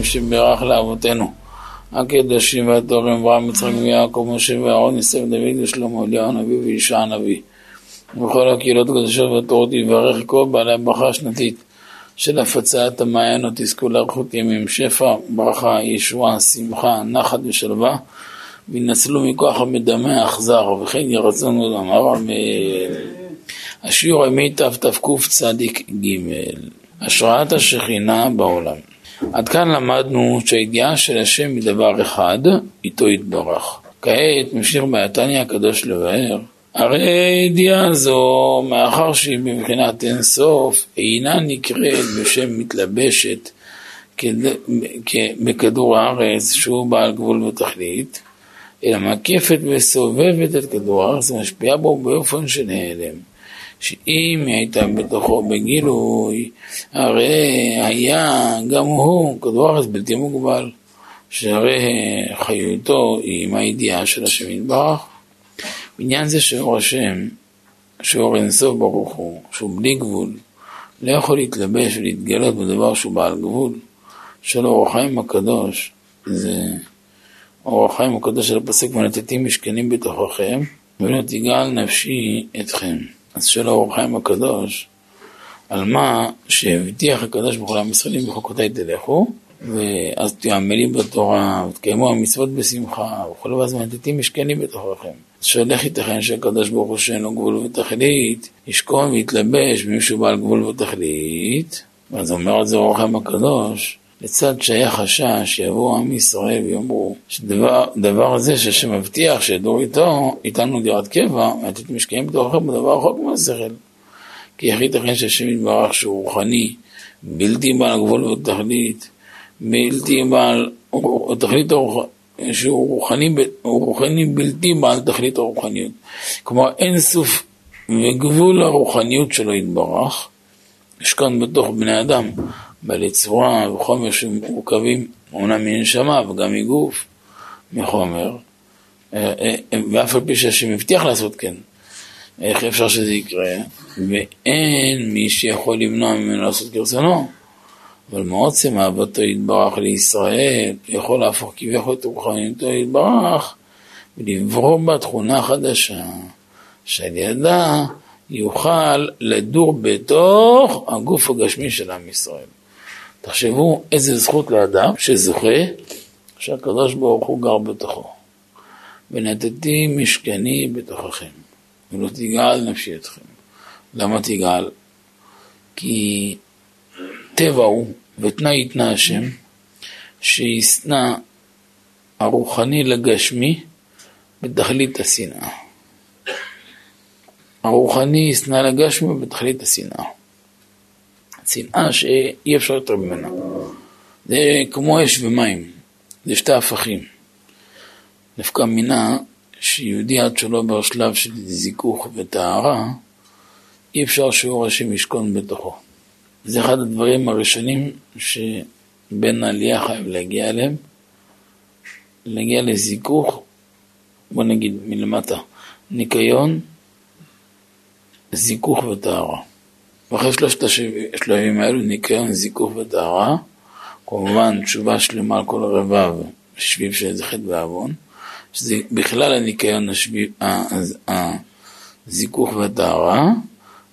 אלוהים שברך לאבותינו. הקדושים והטובים, אברהם, יצחק ויעקב, משה ואהרון, יוסף, דוד ושלמה, אליהו הנביא וישע הנביא. וכל הקהילות הקדושות והתורות יברך כל בעלי הברכה השנתית של הפצת המעיינות יזכו לאריכות ימים, שפע, ברכה, ישועה, שמחה, נחת ושלווה, וינצלו מכוח המדמה האכזר, וכן ירצון ולאמר אמן. השיעור הימי תתקצ"ג השראת השכינה בעולם עד כאן למדנו שהידיעה של השם היא דבר אחד, איתו יתברך. כעת ממשיך בעתניה הקדוש לבאר הרי הידיעה זו, מאחר שהיא בבחינת אין סוף, אינה נקראת בשם מתלבשת בכדור הארץ שהוא בעל גבול ותכלית, אלא מקפת וסובבת את כדור הארץ ומשפיעה בו באופן של הלם. שאם היא הייתה בתוכו בגילוי, הרי היה גם הוא כדור הארץ בלתי מוגבל, שהרי חיותו היא עם הידיעה של השם יתברך. בעניין זה שאור השם, שאור אינסוף ברוך הוא, שהוא בלי גבול, לא יכול להתלבש ולהתגלות בדבר שהוא בעל גבול, של אור החיים הקדוש, זה אור החיים הקדוש של הפסק ונתתים משכנים בתוככם, ולא תגעל נפשי אתכם. אז של האור החיים הקדוש, על מה שהבטיח הקדוש ברוך הוא לעם ישראלים בחוקותיי תלכו, ואז תהיו עמלים בתורה, ותקיימו המצוות בשמחה, וכולי, ואז ונתתים משכנים בתוככם. שהולך ייתכן שהקדוש ברוך הוא שאין לו גבול ותכלית, ישכון ויתלבש במישהו בעל גבול ותכלית, ואז אומר על זה אור החיים הקדוש, לצד שהיה חשש שיבואו עם ישראל ויאמרו שדבר הזה שהשם מבטיח שידור איתו, איתנו דירת קבע, ואתם משקיעים בתוככם בדבר רחוק מהשכל. כי איך ייתכן שהשם יתברך שהוא רוחני, בלתי בעל גבול ותכלית, בלתי בעל תכלית שהוא רוחני, הוא רוחני בלתי בעל תכלית הרוחניות. כלומר אין סוף וגבול הרוחניות שלו יתברך, יש כאן בתוך בני אדם. בעלי צורה וחומר שמורכבים אומנם מנשמה וגם מגוף, מחומר, אה, אה, ואף על פי שהשם הבטיח לעשות כן, איך אפשר שזה יקרה? ואין מי שיכול למנוע ממנו לעשות כרצונו. אבל מעוצם אהבתו יתברך לישראל, יכול להפוך כביכול את רוחניותו יתברך ולברוא בה תכונה חדשה, שעל ידה יוכל לדור בתוך הגוף הגשמי של עם ישראל. תחשבו איזה זכות לאדם שזוכה שהקדוש ברוך הוא גר בתוכו. ונתתי משכני בתוככם, ולא תגעל נפשי אתכם. למה תגעל? כי טבע הוא, ותנאי יתנה השם, שישנא הרוחני לגשמי בתכלית השנאה. הרוחני ישנא לגשמי בתכלית השנאה. שנאה שאי אפשר יותר ממנה. זה כמו אש ומים, זה שתי הפכים. נפקא מינה שיהודי עד שלא בשלב של זיכוך וטהרה, אי אפשר שאור השם ישכון בתוכו. זה אחד הדברים הראשונים שבן העלייה חייב להגיע אליהם, להגיע לזיכוך, בוא נגיד מלמטה, ניקיון, זיכוך וטהרה. ואחרי שלושת השלבים האלו ניקיון, זיכוך וטהרה, כמובן תשובה שלמה על כל הרבב, שביב של איזה חטא ועוון, שזה בכלל הניקיון, השביב, הזיכוך והטהרה,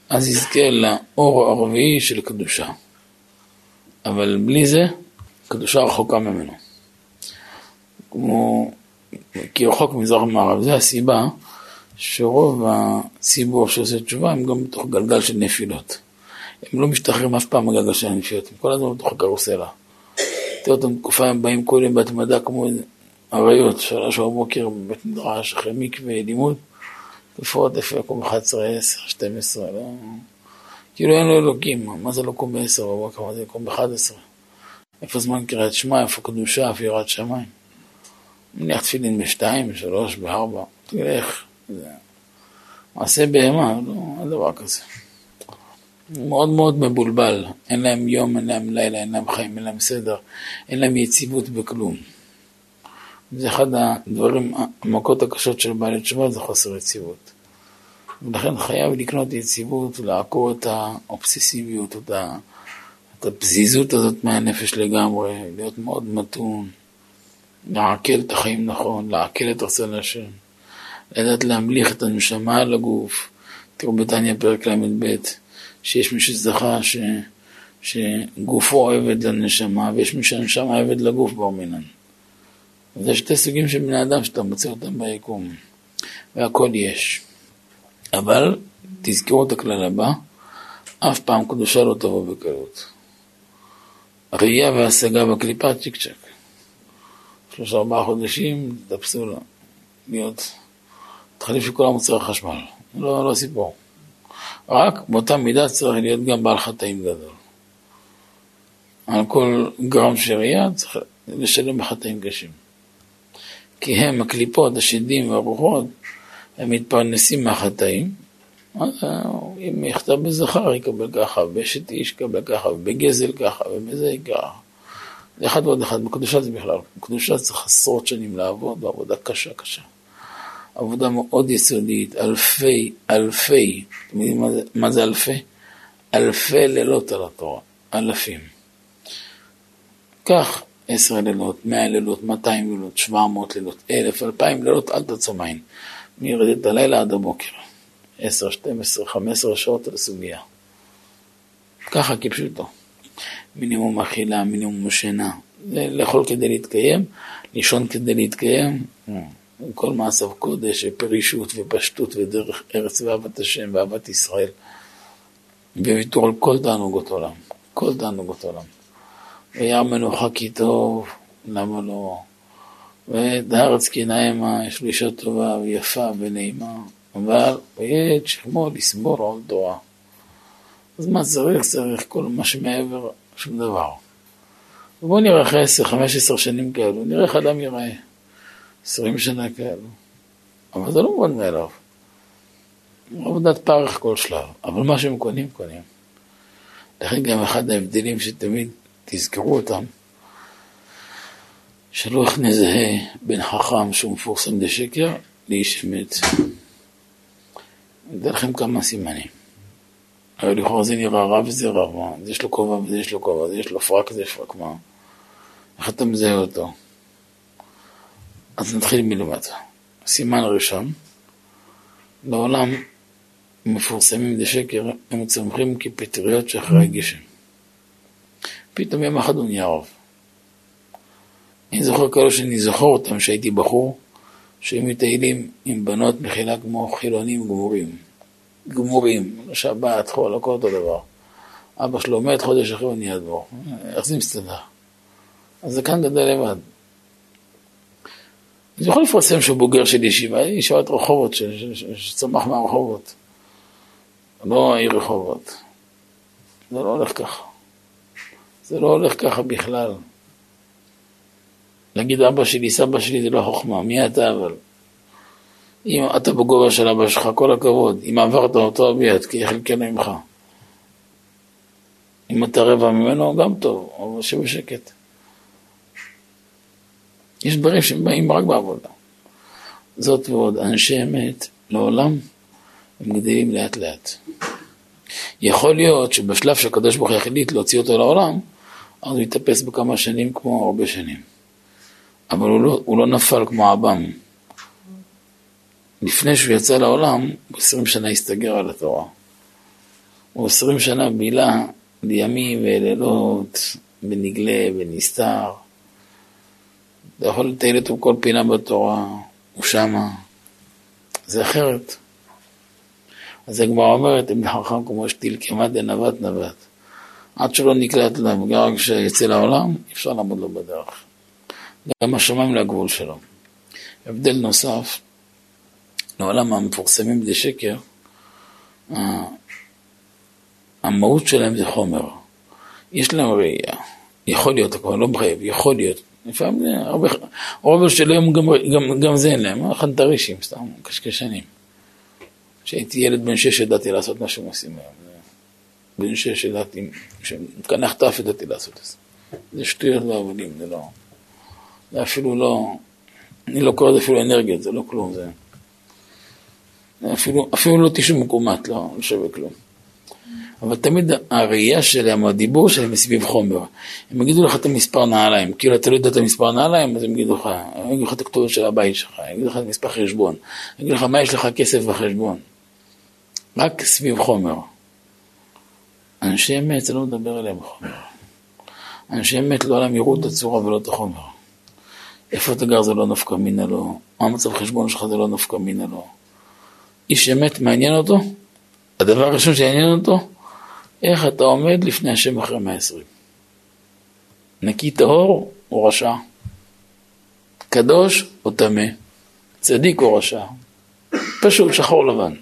אז יזכה לאור הרביעי של קדושה. אבל בלי זה, קדושה רחוקה ממנו. כמו, כי רחוק מזרח ומערב, זו הסיבה שרוב הציבור שעושה תשובה הם גם בתוך גלגל של נפילות. הם לא משתחררים אף פעם מהגלגל של הנפיות, הם כל הזמן בתוך הקרוסלה. תראה אותם תקופה, הם באים כל יום בהתמדה כמו אריות, שלוש בבוקר בבית מדרש, אחרי מקווה, לימוד, לפחות איפה יקום 11, 10, 12, לא... כאילו אין לו אלוקים, מה זה לא קום ב-10 בבוקר, מה זה יקום ב-11? איפה זמן קריאת שמע, איפה קדושה, איפה יראת שמיים? מניח תפילין בשתיים, בשלוש, בארבע, תלך, זה מעשה בהמה, לא, אין דבר כזה. מאוד מאוד מבולבל, אין להם יום, אין להם לילה, אין להם חיים, אין להם סדר, אין להם יציבות בכלום. זה אחד הדברים, המכות הקשות של בעלי תשובה זה חוסר יציבות. ולכן חייב לקנות יציבות ולעקור את האובססיביות, את, את הפזיזות הזאת מהנפש לגמרי, להיות מאוד מתון, לעכל את החיים נכון, לעכל את רצון השם, לדעת להמליך את הנשמה על הגוף. תראו בתניא פרק ל"ב, שיש מי שזכה ש... שגופו עבד לנשמה, ויש מי שהנשמה עבד לגוף בר מינן. זה שתי סוגים של בני אדם שאתה מוצא אותם ביקום, והכל יש. אבל תזכרו את הכלל הבא, אף פעם קדושה לא תבוא בקלות. ראייה והשגה בקליפה, צ'יק צ'ק. שלושה ארבעה חודשים, תפסו לה, להיות תחליף של כל המוצרי החשמל. לא, לא סיפור. רק באותה מידה צריך להיות גם בעל חטאים גדול. על כל גרם של ראייה צריך לשלם בחטאים קשים. כי הם, הקליפות, השדים והרוחות, הם מתפרנסים מהחטאים. אם יכתב בזכר יקבל ככה, באשת איש יקבל ככה, ובגזל ככה, ובזה ככה. אחד ועוד אחד, בקדושה זה בכלל. בקדושה צריך עשרות שנים לעבוד, בעבודה קשה קשה. עבודה מאוד יסודית, אלפי, אלפי, מה זה, מה זה אלפי? אלפי לילות על התורה, אלפים. קח עשר לילות, מאה לילות, מאתיים לילות, שבע מאות לילות, אלף, אלפיים לילות, אל תעצום עין. מירדת הלילה עד הבוקר. עשר, שתים עשרה, חמש עשרה שעות על סוגיה. ככה כפשוטו. מינימום אכילה, מינימום שינה. לאכול כדי להתקיים, לישון כדי להתקיים. כל מעשיו קודש ופרישות ופשטות ודרך ארץ ואהבת השם ואהבת ישראל. וויתור על כל תענוגות עולם. כל תענוגות עולם. וירא מנוחה כי טוב, למה לא? ואת הארץ כי נעמה, יש לו אישה טובה ויפה ונעימה, אבל וית שכמו לסבור עוד תורה. אז מה צריך? צריך כל מה שמעבר, שום דבר. ובואו נראה אחרי 10-15 שנים כאלו, נראה איך אדם ייראה. 20 שנה כאלו. אבל זה לא מובן מאליו. עבודת פרך כל שלב, אבל מה שהם קונים, קונים. לכן גם אחד ההבדלים שתמיד תזכרו אותם, שלא איך נזהה בין חכם שהוא מפורסם לשקר לאיש אמת. אני אתן לכם כמה סימנים. הרי לכאורה זה נראה רב וזה רב, מה? יש לו כובע וזה יש לו כובע, זה יש לו פרק וזה יש פרק, מה? איך אתה מזהה אותו? אז נתחיל מלמטה. סימן ראשון, בעולם מפורסמים לשקר, הם צומחים כפטריות שאחרי הגשם. פתאום יום אחד הוא נהיה רוב. אני זוכר כאלו שאני זוכר אותם שהייתי בחור, שהיו מטיילים עם בנות מחילה כמו חילונים גמורים. גמורים, שבת, חול, הכל אותו דבר. אבא שלו מת, חודש אחרי הוא נהיה דבור. איך זה מסתדר? אז זה כאן גדל לבד. אני יכול לפרסם שהוא בוגר של ישיבה, ישיבת רחובות, שצמח מהרחובות. לא העיר רחובות. זה לא הולך ככה. זה לא הולך ככה בכלל. להגיד אבא שלי, סבא שלי, זה לא חוכמה, מי אתה אבל? אם אתה בגובה של אבא שלך, כל הכבוד. אם עברת אותו אביעד, כי יחלקנו ממך. אם אתה רבע ממנו, גם טוב, אבל שבשקט. יש דברים שבאים רק בעבודה. זאת ועוד, אנשי אמת לעולם הם גדלים לאט לאט. יכול להיות שבשלב שהקדוש ברוך הוא החליט להוציא אותו לעולם, אז הוא יתאפס בכמה שנים כמו הרבה שנים. אבל הוא לא, הוא לא נפל כמו עב"ם. לפני שהוא יצא לעולם, הוא עשרים שנה הסתגר על התורה. הוא עשרים שנה בילה לימים ולילות בנגלה, בנסתר. אתה יכול לטייל איתו בכל פינה בתורה, הוא שמה. זה אחרת. אז הגמרא אומרת, אם חכם כמו שתלקמה דנבט נבט. עד שלא נקלט אליו, גם כשיצא לעולם, אפשר לעמוד לו בדרך. גם השמיים לגבול שלו. הבדל נוסף, לעולם המפורסמים זה שקר, המהות שלהם זה חומר. יש להם ראייה, יכול להיות, כבר לא מחייב, יכול להיות, לפעמים הרבה, של היום גם, גם, גם זה אין להם, חנטרישים, סתם קשקשנים. כשהייתי ילד בן שש ידעתי לעשות מה שהם עושים היום. בן שש ידעתי, כשמתקנח טף ידעתי לעשות את זה. זה שטויות ועבודים, זה לא... זה אפילו לא... אני לא קורא לזה אפילו אנרגיות, זה לא כלום. זה אפילו, אפילו לא תשעו מקומט, לא, לא שווה כלום. אבל תמיד הראייה שלהם, הדיבור שלהם מסביב חומר. הם יגידו לך את המספר נעליים, כאילו אתה לא יודע את המספר נעליים, אז הם יגידו לך, הם יגידו לך את הכתובת של הבית שלך, הם יגידו לך את מספר חשבון, הם יגידו לך מה יש לך כסף בחשבון. רק סביב חומר. אנשי אמת, זה לא מדבר עליהם חומר. אנשי אמת לא עליהם יראו את הצורה ולא את החומר. איפה אתה גר זה לא נפקא מינה לו, מה המצב חשבון שלך זה לא נפקא מינה לו. איש אמת מעניין אותו, הדבר הראשון שעניין אותו, איך אתה עומד לפני השם אחרי מאה עשרים. נקי טהור או רשע, קדוש או טמא, צדיק או רשע, פשוט שחור לבן.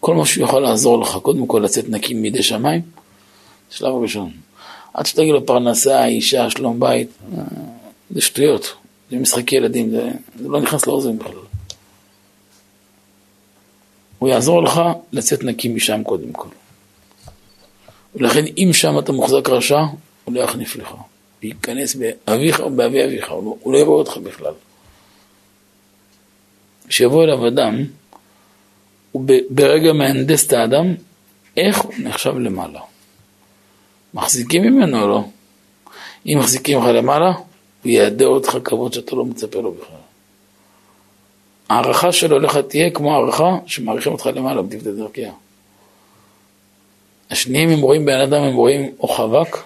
כל מה שהוא יכול לעזור לך, קודם כל לצאת נקי מידי שמיים, שלב ראשון. עד שתגיד לו פרנסה, אישה, שלום בית, אה, זה שטויות, זה משחקי ילדים, זה, זה לא נכנס לאוזן בכלל. הוא יעזור לך לצאת נקי משם קודם כל. ולכן אם שם אתה מוחזק רשע, הוא לא יחניף לך. ייכנס באביך או באבי אביך, הוא לא, הוא לא יראו אותך בכלל. כשיבוא אליו אדם, הוא ברגע מהנדס את האדם, איך הוא נחשב למעלה. מחזיקים ממנו או לא? אם מחזיקים לך למעלה, הוא ייעדר אותך כבוד שאתה לא מצפה לו בכלל. הערכה שלו לך תהיה כמו הערכה שמעריכים אותך למעלה בדברי דרכיה. השניים הם רואים בן אדם, הם רואים או חבק,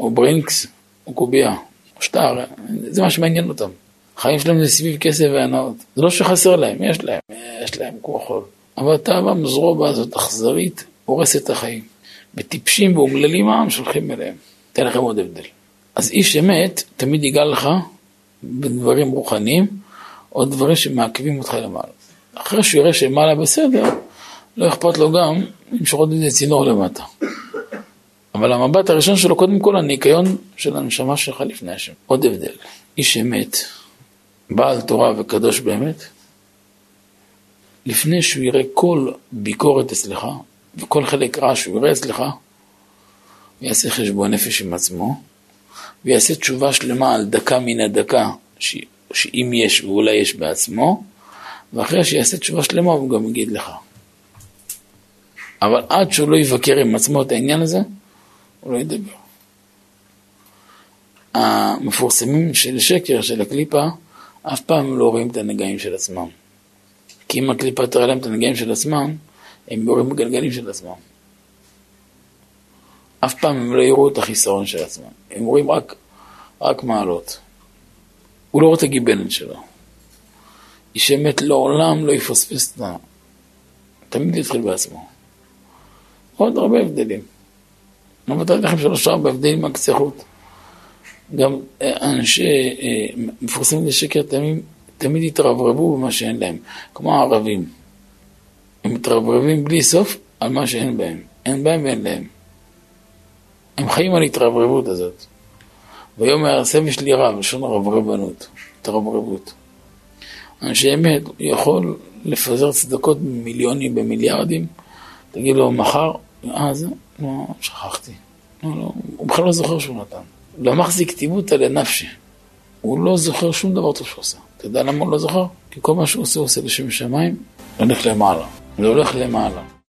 או ברינקס, או קובייה, או שטר, זה מה שמעניין אותם. החיים שלהם זה סביב כסף והנאות. זה לא שחסר להם, יש להם, יש להם כמו חול. אבל התאווה מזרובה הזאת אכזרית, הורסת את החיים. וטיפשים ואומללים העם שולחים אליהם. אתן לכם עוד הבדל. אז איש אמת תמיד ייגע לך בדברים רוחניים, או דברים שמעכבים אותך למעלה. אחרי שהוא יראה שמעלה בסדר, לא אכפת לו גם למשוך עוד איזה צינור למטה. אבל המבט הראשון שלו, קודם כל הניקיון של הנשמה שלך לפני השם. עוד הבדל. איש אמת, בעל תורה וקדוש באמת, לפני שהוא יראה כל ביקורת אצלך, וכל חלק רע שהוא יראה אצלך, הוא יעשה חשבון נפש עם עצמו, ויעשה תשובה שלמה על דקה מן הדקה. שאם יש ואולי יש בעצמו, ואחרי שיעשה תשובה שלמה הוא גם יגיד לך. אבל עד שהוא לא יבקר עם עצמו את העניין הזה, הוא לא ידבר. המפורסמים של שקר, של הקליפה, אף פעם לא רואים את הנגעים של עצמם. כי אם הקליפה תראה להם את הנגעים של עצמם, הם רואים בגלגלים של עצמם. אף פעם הם לא יראו את החיסרון של עצמם, הם רואים רק, רק מעלות. הוא לא רוצה גיבנת שלו. איש אמת לעולם לא יפספס את ה... תמיד יתחיל בעצמו. עוד הרבה הבדלים. אני נתתי לכם שלוש ארבע הבדלים מהקצה חוט. גם אה, אנשי אה, מפורסמים לשקר תמיד, תמיד יתרברבו במה שאין להם, כמו הערבים. הם מתרברבים בלי סוף על מה שאין בהם. אין בהם ואין להם. הם חיים על התרברבות הזאת. ויאמר סביש לי רב, לשון הרברבנות, התרברבות. אנשי אמת יכול לפזר צדקות במיליונים, במיליארדים, תגיד לו מחר, אה זה, לא, שכחתי. לא, לא, הוא בכלל לא זוכר שהוא נתן. לא מחזיק טיבותא לנפשי. הוא לא זוכר שום דבר טוב שהוא עושה. אתה יודע למה הוא לא זוכר? כי כל מה שהוא עושה, הוא עושה לשם שמיים, הולך למעלה. זה הולך למעלה.